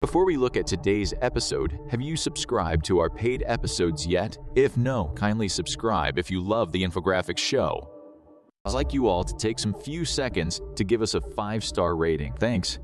Before we look at today's episode, have you subscribed to our paid episodes yet? If no, kindly subscribe if you love the infographics show. I'd like you all to take some few seconds to give us a 5-star rating. Thanks.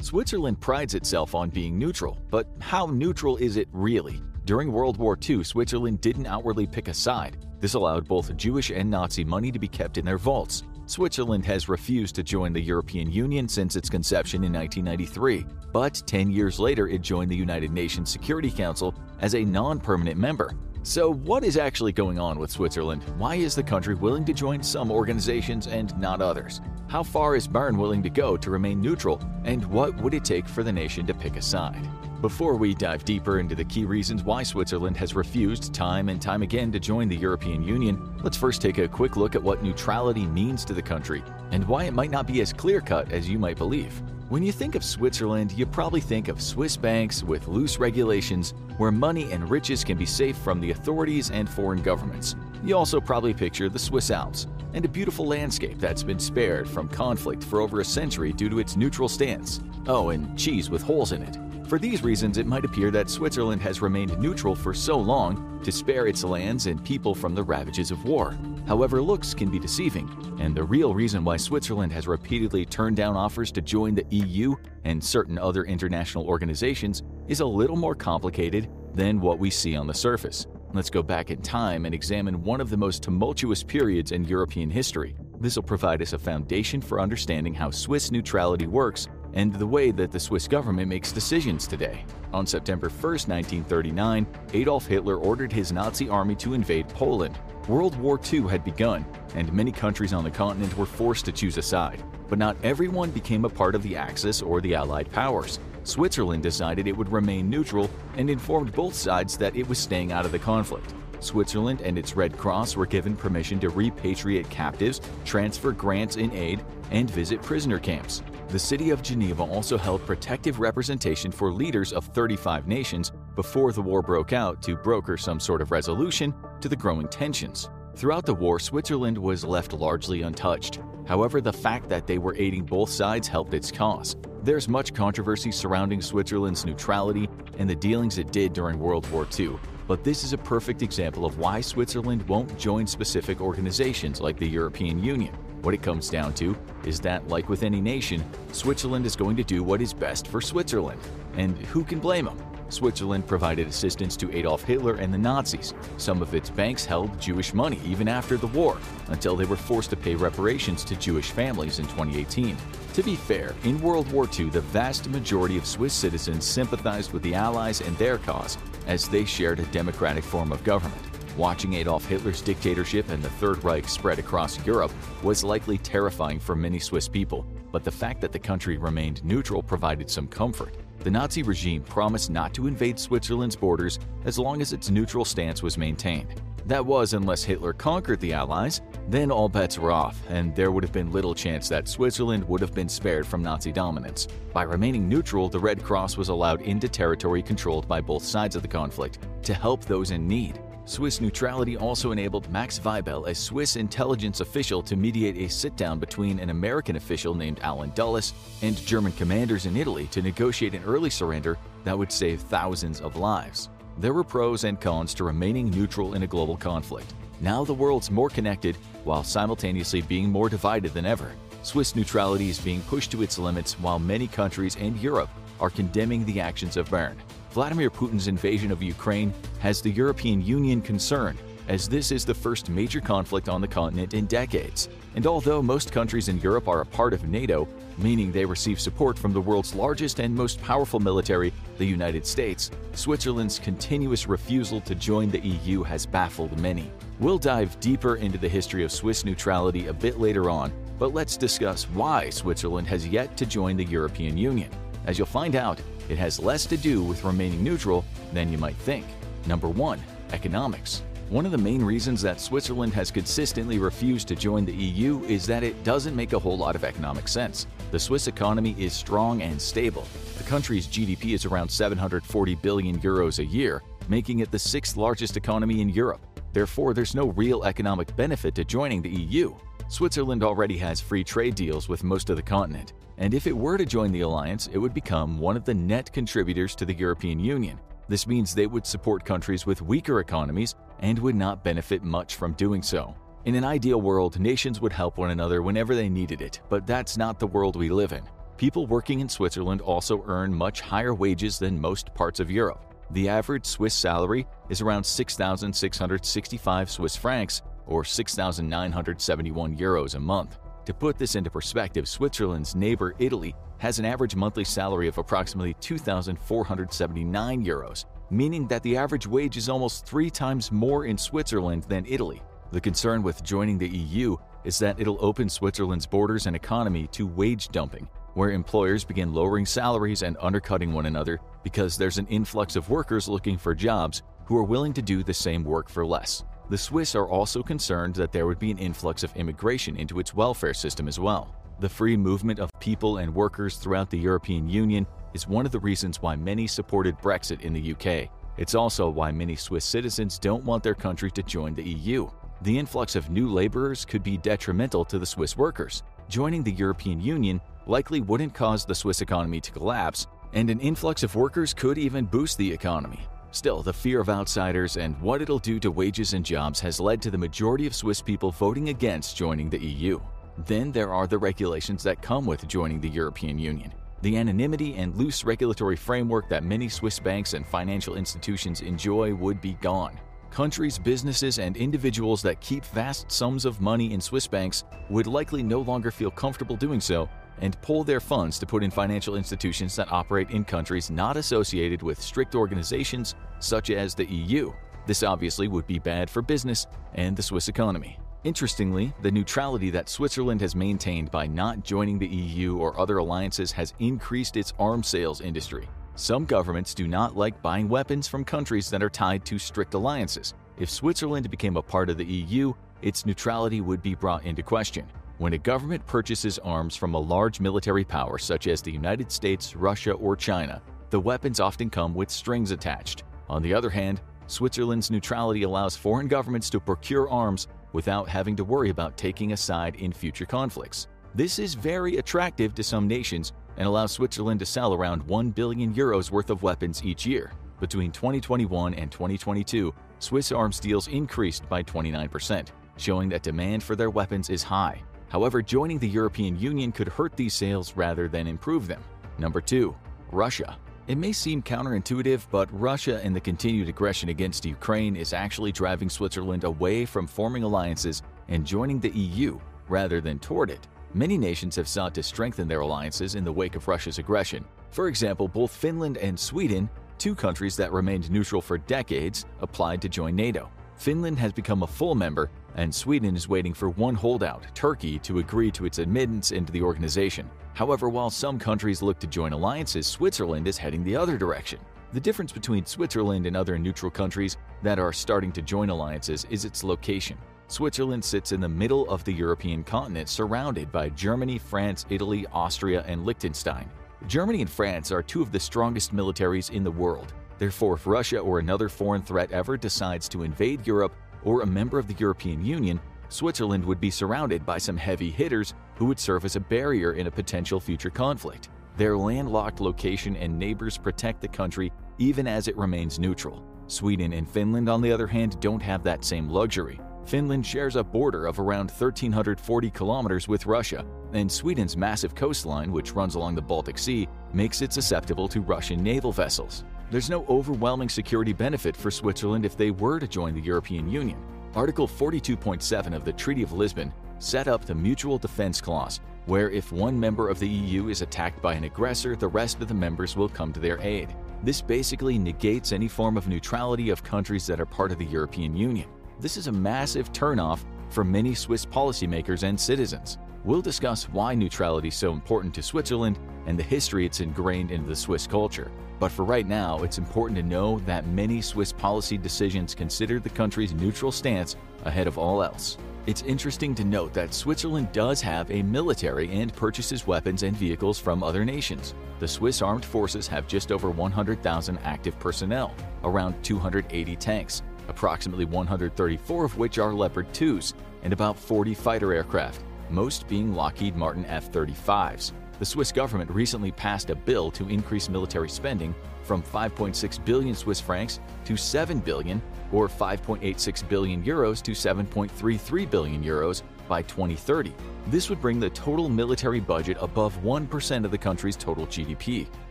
Switzerland prides itself on being neutral, but how neutral is it really? During World War II, Switzerland didn't outwardly pick a side. This allowed both Jewish and Nazi money to be kept in their vaults. Switzerland has refused to join the European Union since its conception in 1993, but 10 years later it joined the United Nations Security Council as a non-permanent member. So what is actually going on with Switzerland? Why is the country willing to join some organizations and not others? How far is Bern willing to go to remain neutral? And what would it take for the nation to pick a side? Before we dive deeper into the key reasons why Switzerland has refused time and time again to join the European Union, let's first take a quick look at what neutrality means to the country and why it might not be as clear-cut as you might believe. When you think of Switzerland, you probably think of Swiss banks with loose regulations where money and riches can be safe from the authorities and foreign governments. You also probably picture the Swiss Alps and a beautiful landscape that's been spared from conflict for over a century due to its neutral stance. Oh, and cheese with holes in it. For these reasons, it might appear that Switzerland has remained neutral for so long to spare its lands and people from the ravages of war. However, looks can be deceiving, and the real reason why Switzerland has repeatedly turned down offers to join the EU and certain other international organizations is a little more complicated than what we see on the surface. Let's go back in time and examine one of the most tumultuous periods in European history. This will provide us a foundation for understanding how Swiss neutrality works and the way that the Swiss government makes decisions today. On September 1, 1939, Adolf Hitler ordered his Nazi army to invade Poland. World War II had begun, and many countries on the continent were forced to choose a side. But not everyone became a part of the Axis or the Allied powers. Switzerland decided it would remain neutral and informed both sides that it was staying out of the conflict. Switzerland and its Red Cross were given permission to repatriate captives, transfer grants in aid, and visit prisoner camps. The city of Geneva also held protective representation for leaders of 35 nations before the war broke out to broker some sort of resolution to the growing tensions. Throughout the war, Switzerland was left largely untouched. However, the fact that they were aiding both sides helped its cause. There's much controversy surrounding Switzerland's neutrality and the dealings it did during World War II, but this is a perfect example of why Switzerland won't join specific organizations like the European Union. What it comes down to is that, like with any nation, Switzerland is going to do what is best for Switzerland. And who can blame them? Switzerland provided assistance to Adolf Hitler and the Nazis. Some of its banks held Jewish money even after the war, until they were forced to pay reparations to Jewish families in 2018. To be fair, in World War II, the vast majority of Swiss citizens sympathized with the Allies and their cause, as they shared a democratic form of government. Watching Adolf Hitler's dictatorship and the Third Reich spread across Europe was likely terrifying for many Swiss people, but the fact that the country remained neutral provided some comfort. The Nazi regime promised not to invade Switzerland's borders as long as its neutral stance was maintained. That was unless Hitler conquered the Allies, then all bets were off, and there would have been little chance that Switzerland would have been spared from Nazi dominance. By remaining neutral, the Red Cross was allowed into territory controlled by both sides of the conflict to help those in need. Swiss neutrality also enabled Max Waibel, a Swiss intelligence official, to mediate a sit-down between an American official named Allen Dulles and German commanders in Italy to negotiate an early surrender that would save thousands of lives. There were pros and cons to remaining neutral in a global conflict. Now the world's more connected while simultaneously being more divided than ever. Swiss neutrality is being pushed to its limits while many countries and Europe are condemning the actions of Bern. Vladimir Putin's invasion of Ukraine has the European Union concerned, as this is the first major conflict on the continent in decades. And although most countries in Europe are a part of NATO, meaning they receive support from the world's largest and most powerful military, the United States, Switzerland's continuous refusal to join the EU has baffled many. We'll dive deeper into the history of Swiss neutrality a bit later on, but let's discuss why Switzerland has yet to join the European Union. As you'll find out, it has less to do with remaining neutral than you might think. Number 1. Economics. One of the main reasons that Switzerland has consistently refused to join the EU is that it doesn't make a whole lot of economic sense. The Swiss economy is strong and stable. The country's GDP is around 740 billion euros a year, making it the sixth largest economy in Europe. Therefore, there's no real economic benefit to joining the EU. Switzerland already has free trade deals with most of the continent, and if it were to join the alliance, it would become one of the net contributors to the European Union. This means they would support countries with weaker economies and would not benefit much from doing so. In an ideal world, nations would help one another whenever they needed it, but that's not the world we live in. People working in Switzerland also earn much higher wages than most parts of Europe. The average Swiss salary is around 6,665 Swiss francs or 6,971 euros a month. To put this into perspective, Switzerland's neighbor Italy has an average monthly salary of approximately 2,479 euros, meaning that the average wage is almost three times more in Switzerland than Italy. The concern with joining the EU is that it'll open Switzerland's borders and economy to wage dumping, where employers begin lowering salaries and undercutting one another because there's an influx of workers looking for jobs who are willing to do the same work for less. The Swiss are also concerned that there would be an influx of immigration into its welfare system as well. The free movement of people and workers throughout the European Union is one of the reasons why many supported Brexit in the UK. It's also why many Swiss citizens don't want their country to join the EU. The influx of new laborers could be detrimental to the Swiss workers. Joining the European Union likely wouldn't cause the Swiss economy to collapse, and an influx of workers could even boost the economy. Still, the fear of outsiders and what it'll do to wages and jobs has led to the majority of Swiss people voting against joining the EU. Then there are the regulations that come with joining the European Union. The anonymity and loose regulatory framework that many Swiss banks and financial institutions enjoy would be gone. Countries, businesses, and individuals that keep vast sums of money in Swiss banks would likely no longer feel comfortable doing so and pull their funds to put in financial institutions that operate in countries not associated with strict organizations such as the EU. This obviously would be bad for business and the Swiss economy. Interestingly, the neutrality that Switzerland has maintained by not joining the EU or other alliances has increased its arms sales industry. Some governments do not like buying weapons from countries that are tied to strict alliances. If Switzerland became a part of the EU, its neutrality would be brought into question. When a government purchases arms from a large military power such as the United States, Russia, or China, the weapons often come with strings attached. On the other hand, Switzerland's neutrality allows foreign governments to procure arms without having to worry about taking a side in future conflicts. This is very attractive to some nations and allows Switzerland to sell around 1 billion euros worth of weapons each year. Between 2021 and 2022, Swiss arms deals increased by 29%, showing that demand for their weapons is high. However, joining the European Union could hurt these sales rather than improve them. Number 2. Russia. It may seem counterintuitive, but Russia and the continued aggression against Ukraine is actually driving Switzerland away from forming alliances and joining the EU rather than toward it. Many nations have sought to strengthen their alliances in the wake of Russia's aggression. For example, both Finland and Sweden, two countries that remained neutral for decades, applied to join NATO. Finland has become a full member, and Sweden is waiting for one holdout, Turkey, to agree to its admittance into the organization. However, while some countries look to join alliances, Switzerland is heading the other direction. The difference between Switzerland and other neutral countries that are starting to join alliances is its location. Switzerland sits in the middle of the European continent, surrounded by Germany, France, Italy, Austria, and Liechtenstein. Germany and France are two of the strongest militaries in the world, Therefore, if Russia or another foreign threat ever decides to invade Europe or a member of the European Union, Switzerland would be surrounded by some heavy hitters who would serve as a barrier in a potential future conflict. Their landlocked location and neighbors protect the country even as it remains neutral. Sweden and Finland, on the other hand, don't have that same luxury. Finland shares a border of around 1,340 kilometers with Russia, and Sweden's massive coastline, which runs along the Baltic Sea, makes it susceptible to Russian naval vessels. There's no overwhelming security benefit for Switzerland if they were to join the European Union. Article 42.7 of the Treaty of Lisbon set up the Mutual Defense Clause, where if one member of the EU is attacked by an aggressor, the rest of the members will come to their aid. This basically negates any form of neutrality of countries that are part of the European Union. This is a massive turnoff for many Swiss policymakers and citizens. We'll discuss why neutrality is so important to Switzerland and the history it's ingrained into the Swiss culture. But for right now, it's important to know that many Swiss policy decisions consider the country's neutral stance ahead of all else. It's interesting to note that Switzerland does have a military and purchases weapons and vehicles from other nations. The Swiss armed forces have just over 100,000 active personnel, around 280 tanks, approximately 134 of which are Leopard 2s, and about 40 fighter aircraft, most being Lockheed Martin F 35s. The Swiss government recently passed a bill to increase military spending from 5.6 billion Swiss francs to 7 billion or 5.86 billion euros to 7.33 billion euros by 2030. This would bring the total military budget above 1% of the country's total GDP.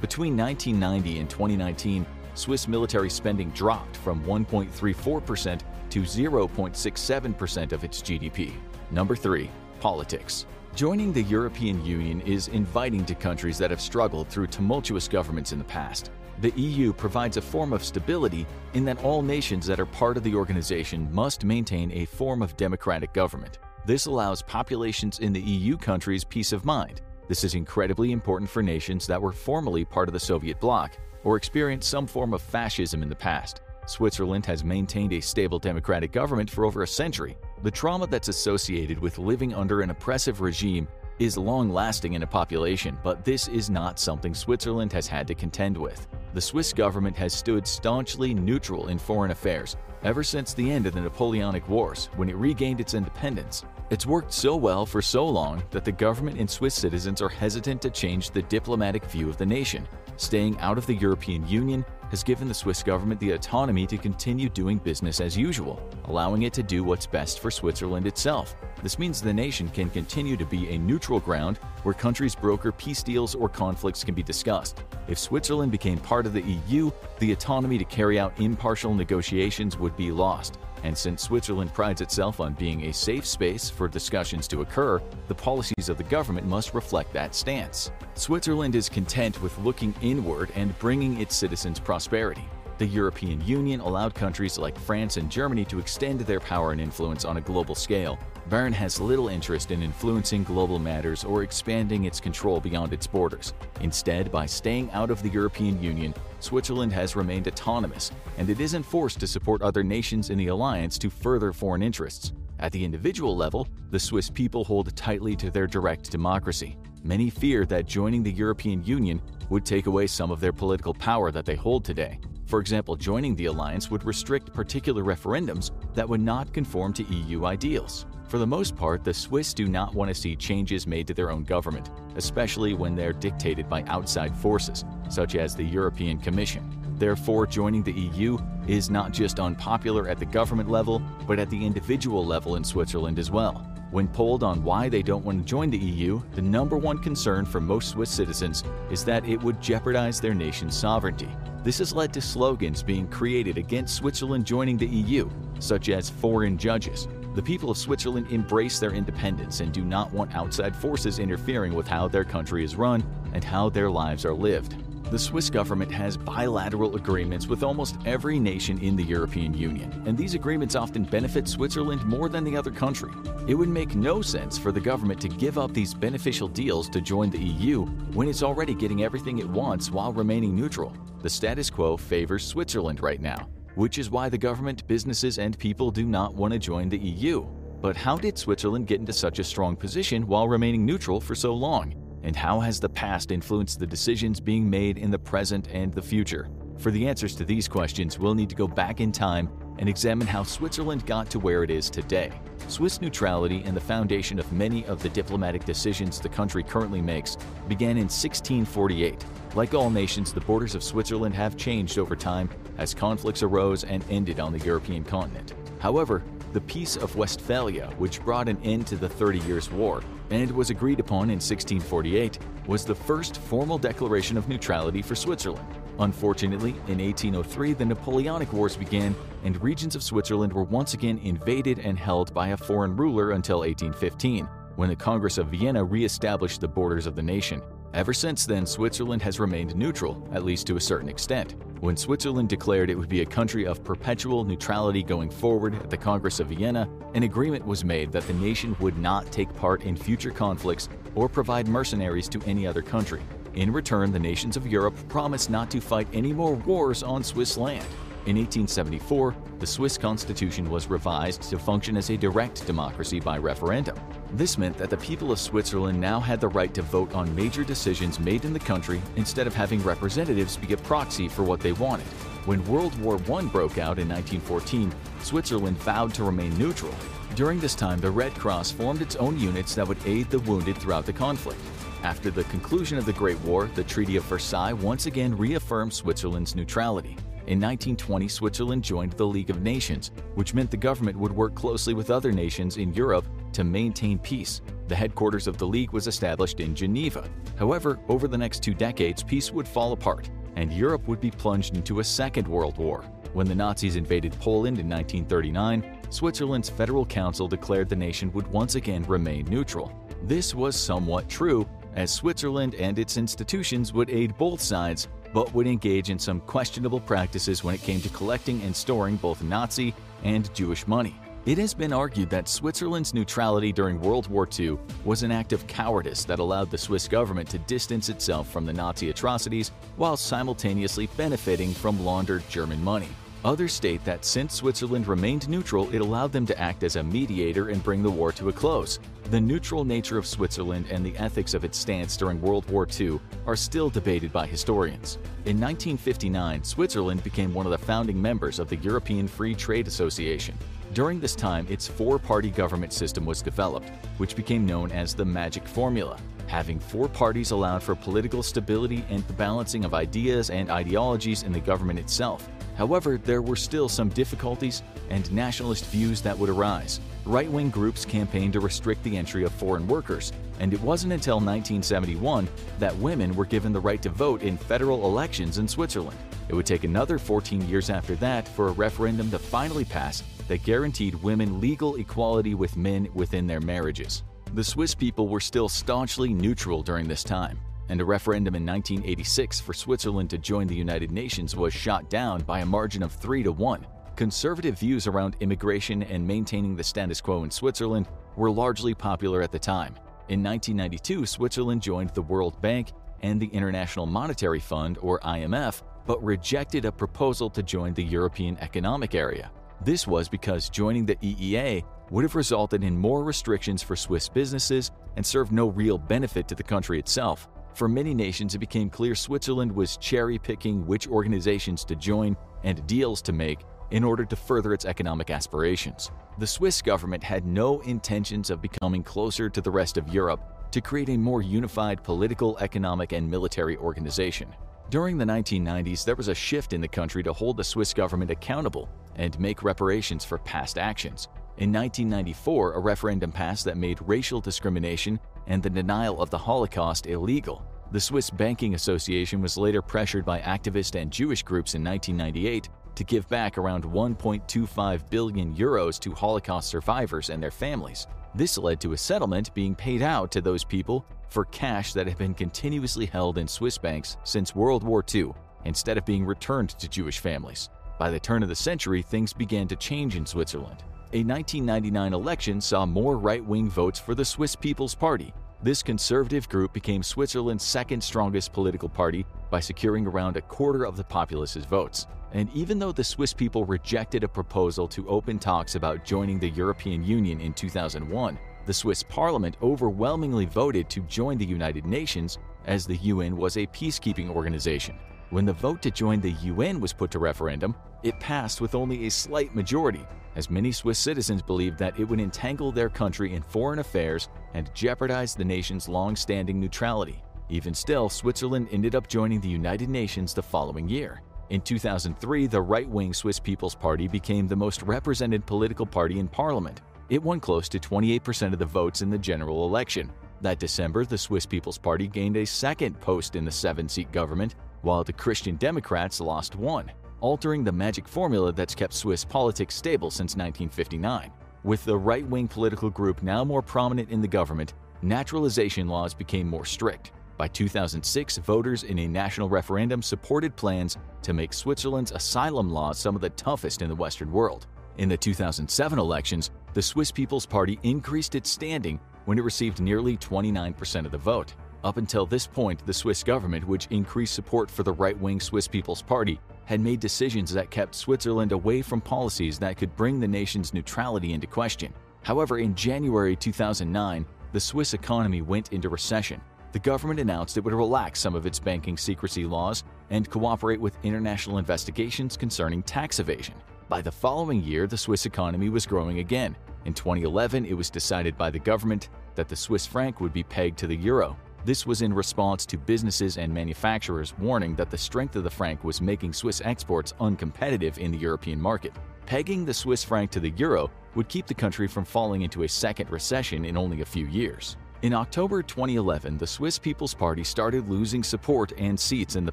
Between 1990 and 2019, Swiss military spending dropped from 1.34% to 0.67% of its GDP. Number 3. Politics. Joining the European Union is inviting to countries that have struggled through tumultuous governments in the past. The EU provides a form of stability in that all nations that are part of the organization must maintain a form of democratic government. This allows populations in the EU countries peace of mind. This is incredibly important for nations that were formerly part of the Soviet bloc or experienced some form of fascism in the past. Switzerland has maintained a stable democratic government for over a century. The trauma that's associated with living under an oppressive regime is long lasting in a population, but this is not something Switzerland has had to contend with. The Swiss government has stood staunchly neutral in foreign affairs ever since the end of the Napoleonic Wars when it regained its independence. It's worked so well for so long that the government and Swiss citizens are hesitant to change the diplomatic view of the nation. Staying out of the European Union has given the Swiss government the autonomy to continue doing business as usual, allowing it to do what's best for Switzerland itself. This means the nation can continue to be a neutral ground where countries broker peace deals or conflicts can be discussed. If Switzerland became part of the EU, the autonomy to carry out impartial negotiations would be lost. And since Switzerland prides itself on being a safe space for discussions to occur, the policies of the government must reflect that stance. Switzerland is content with looking inward and bringing its citizens prosperity. The European Union allowed countries like France and Germany to extend their power and influence on a global scale. Bern has little interest in influencing global matters or expanding its control beyond its borders. Instead, by staying out of the European Union, Switzerland has remained autonomous, and it isn't forced to support other nations in the alliance to further foreign interests. At the individual level, the Swiss people hold tightly to their direct democracy. Many fear that joining the European Union would take away some of their political power that they hold today. For example, joining the alliance would restrict particular referendums that would not conform to EU ideals. For the most part, the Swiss do not want to see changes made to their own government, especially when they're dictated by outside forces, such as the European Commission. Therefore, joining the EU is not just unpopular at the government level, but at the individual level in Switzerland as well. When polled on why they don't want to join the EU, the number one concern for most Swiss citizens is that it would jeopardize their nation's sovereignty. This has led to slogans being created against Switzerland joining the EU, such as foreign judges. The people of Switzerland embrace their independence and do not want outside forces interfering with how their country is run and how their lives are lived. The Swiss government has bilateral agreements with almost every nation in the European Union, and these agreements often benefit Switzerland more than the other country. It would make no sense for the government to give up these beneficial deals to join the EU when it's already getting everything it wants while remaining neutral. The status quo favors Switzerland right now, which is why the government, businesses, and people do not want to join the EU. But how did Switzerland get into such a strong position while remaining neutral for so long? And how has the past influenced the decisions being made in the present and the future? For the answers to these questions, we'll need to go back in time and examine how Switzerland got to where it is today. Swiss neutrality and the foundation of many of the diplomatic decisions the country currently makes began in 1648 like all nations, the borders of Switzerland have changed over time as conflicts arose and ended on the European continent. However, the Peace of Westphalia, which brought an end to the Thirty Years' War and was agreed upon in 1648, was the first formal declaration of neutrality for Switzerland. Unfortunately, in 1803 the Napoleonic Wars began and regions of Switzerland were once again invaded and held by a foreign ruler until 1815, when the Congress of Vienna re-established the borders of the nation. Ever since then, Switzerland has remained neutral, at least to a certain extent. When Switzerland declared it would be a country of perpetual neutrality going forward at the Congress of Vienna, an agreement was made that the nation would not take part in future conflicts or provide mercenaries to any other country. In return, the nations of Europe promised not to fight any more wars on Swiss land. In 1874, the Swiss constitution was revised to function as a direct democracy by referendum. This meant that the people of Switzerland now had the right to vote on major decisions made in the country instead of having representatives be a proxy for what they wanted. When World War I broke out in 1914, Switzerland vowed to remain neutral. During this time, the Red Cross formed its own units that would aid the wounded throughout the conflict. After the conclusion of the Great War, the Treaty of Versailles once again reaffirmed Switzerland's neutrality. In 1920, Switzerland joined the League of Nations, which meant the government would work closely with other nations in Europe to maintain peace. The headquarters of the League was established in Geneva. However, over the next two decades, peace would fall apart, and Europe would be plunged into a second world war. When the Nazis invaded Poland in 1939, Switzerland's Federal Council declared the nation would once again remain neutral. This was somewhat true, as Switzerland and its institutions would aid both sides, but would engage in some questionable practices when it came to collecting and storing both Nazi and Jewish money. It has been argued that Switzerland's neutrality during World War II was an act of cowardice that allowed the Swiss government to distance itself from the Nazi atrocities while simultaneously benefiting from laundered German money. Others state that since Switzerland remained neutral, it allowed them to act as a mediator and bring the war to a close. The neutral nature of Switzerland and the ethics of its stance during World War II are still debated by historians. In 1959, Switzerland became one of the founding members of the European Free Trade Association. During this time, its four-party government system was developed, which became known as the Magic Formula. Having four parties allowed for political stability and the balancing of ideas and ideologies in the government itself. However, there were still some difficulties and nationalist views that would arise. Right-wing groups campaigned to restrict the entry of foreign workers, and it wasn't until 1971 that women were given the right to vote in federal elections in Switzerland. It would take another 14 years after that for a referendum to finally pass that guaranteed women legal equality with men within their marriages. The Swiss people were still staunchly neutral during this time and a referendum in 1986 for Switzerland to join the United Nations was shot down by a margin of 3 to 1. Conservative views around immigration and maintaining the status quo in Switzerland were largely popular at the time. In 1992, Switzerland joined the World Bank and the International Monetary Fund, or IMF, but rejected a proposal to join the European Economic Area. This was because joining the EEA would have resulted in more restrictions for Swiss businesses and served no real benefit to the country itself. For many nations, it became clear Switzerland was cherry picking which organizations to join and deals to make in order to further its economic aspirations. The Swiss government had no intentions of becoming closer to the rest of Europe to create a more unified political, economic, and military organization. During the 1990s, there was a shift in the country to hold the Swiss government accountable and make reparations for past actions. In 1994, a referendum passed that made racial discrimination and the denial of the Holocaust illegal. The Swiss Banking Association was later pressured by activist and Jewish groups in 1998 to give back around 1.25 billion euros to Holocaust survivors and their families. This led to a settlement being paid out to those people for cash that had been continuously held in Swiss banks since World War II instead of being returned to Jewish families. By the turn of the century, things began to change in Switzerland. A 1999 election saw more right-wing votes for the Swiss People's Party. This conservative group became Switzerland's second strongest political party by securing around a quarter of the populace's votes. And even though the Swiss people rejected a proposal to open talks about joining the European Union in 2001, the Swiss parliament overwhelmingly voted to join the United Nations as the UN was a peacekeeping organization. When the vote to join the UN was put to referendum, it passed with only a slight majority, as many Swiss citizens believed that it would entangle their country in foreign affairs and jeopardize the nation's long-standing neutrality. Even still, Switzerland ended up joining the United Nations the following year. In 2003, the right-wing Swiss People's Party became the most represented political party in parliament. It won close to 28% of the votes in the general election. That December, the Swiss People's Party gained a second post in the seven-seat government while the Christian Democrats lost one, altering the magic formula that's kept Swiss politics stable since 1959. With the right-wing political group now more prominent in the government, naturalization laws became more strict. By 2006, voters in a national referendum supported plans to make Switzerland's asylum laws some of the toughest in the Western world. In the 2007 elections, the Swiss People's Party increased its standing when it received nearly 29% of the vote. Up until this point, the Swiss government, which increased support for the right-wing Swiss People's Party, had made decisions that kept Switzerland away from policies that could bring the nation's neutrality into question. However, in January 2009, the Swiss economy went into recession. The government announced it would relax some of its banking secrecy laws and cooperate with international investigations concerning tax evasion. By the following year, the Swiss economy was growing again. In 2011, it was decided by the government that the Swiss franc would be pegged to the euro. This was in response to businesses and manufacturers warning that the strength of the franc was making Swiss exports uncompetitive in the European market. Pegging the Swiss franc to the euro would keep the country from falling into a second recession in only a few years. In October 2011, the Swiss People's Party started losing support and seats in the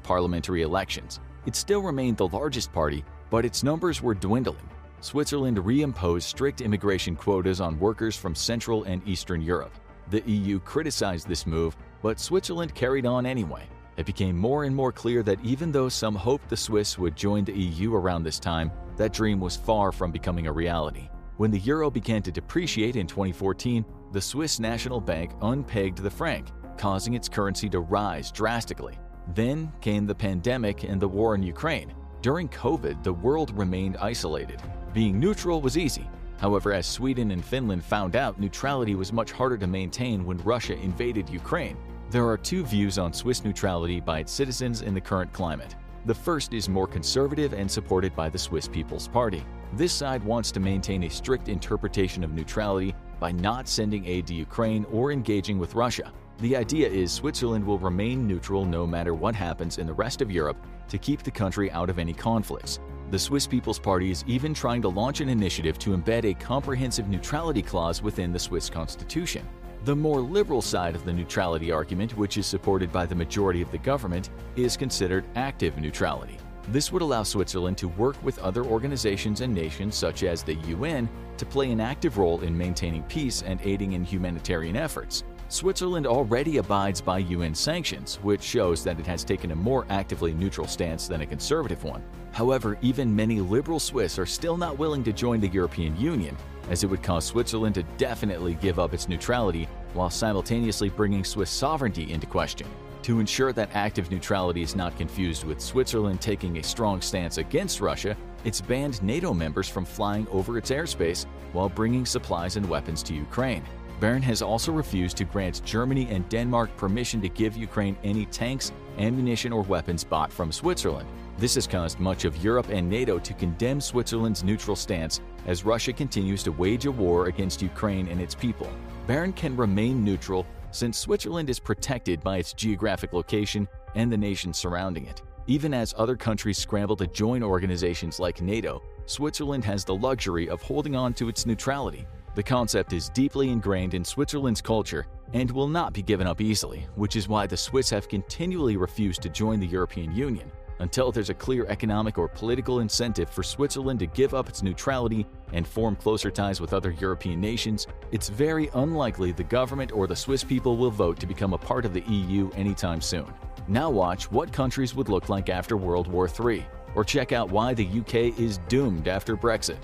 parliamentary elections. It still remained the largest party, but its numbers were dwindling. Switzerland reimposed strict immigration quotas on workers from Central and Eastern Europe. The EU criticized this move, but Switzerland carried on anyway. It became more and more clear that even though some hoped the Swiss would join the EU around this time, that dream was far from becoming a reality. When the euro began to depreciate in 2014, the Swiss National Bank unpegged the franc, causing its currency to rise drastically. Then came the pandemic and the war in Ukraine. During COVID, the world remained isolated. Being neutral was easy. However, as Sweden and Finland found out, neutrality was much harder to maintain when Russia invaded Ukraine. There are two views on Swiss neutrality by its citizens in the current climate. The first is more conservative and supported by the Swiss People's Party. This side wants to maintain a strict interpretation of neutrality by not sending aid to Ukraine or engaging with Russia. The idea is Switzerland will remain neutral no matter what happens in the rest of Europe to keep the country out of any conflicts. The Swiss People's Party is even trying to launch an initiative to embed a comprehensive neutrality clause within the Swiss constitution. The more liberal side of the neutrality argument, which is supported by the majority of the government, is considered active neutrality. This would allow Switzerland to work with other organizations and nations such as the UN to play an active role in maintaining peace and aiding in humanitarian efforts. Switzerland already abides by UN sanctions, which shows that it has taken a more actively neutral stance than a conservative one. However, even many liberal Swiss are still not willing to join the European Union, as it would cause Switzerland to definitely give up its neutrality while simultaneously bringing Swiss sovereignty into question. To ensure that active neutrality is not confused with Switzerland taking a strong stance against Russia, it's banned NATO members from flying over its airspace while bringing supplies and weapons to Ukraine. Bern has also refused to grant Germany and Denmark permission to give Ukraine any tanks, ammunition, or weapons bought from Switzerland. This has caused much of Europe and NATO to condemn Switzerland's neutral stance as Russia continues to wage a war against Ukraine and its people. Bern can remain neutral since Switzerland is protected by its geographic location and the nations surrounding it. Even as other countries scramble to join organizations like NATO, Switzerland has the luxury of holding on to its neutrality. The concept is deeply ingrained in Switzerland's culture and will not be given up easily, which is why the Swiss have continually refused to join the European Union. Until there's a clear economic or political incentive for Switzerland to give up its neutrality and form closer ties with other European nations, it's very unlikely the government or the Swiss people will vote to become a part of the EU anytime soon. Now watch what countries would look like after World War III, or check out why the UK is doomed after Brexit.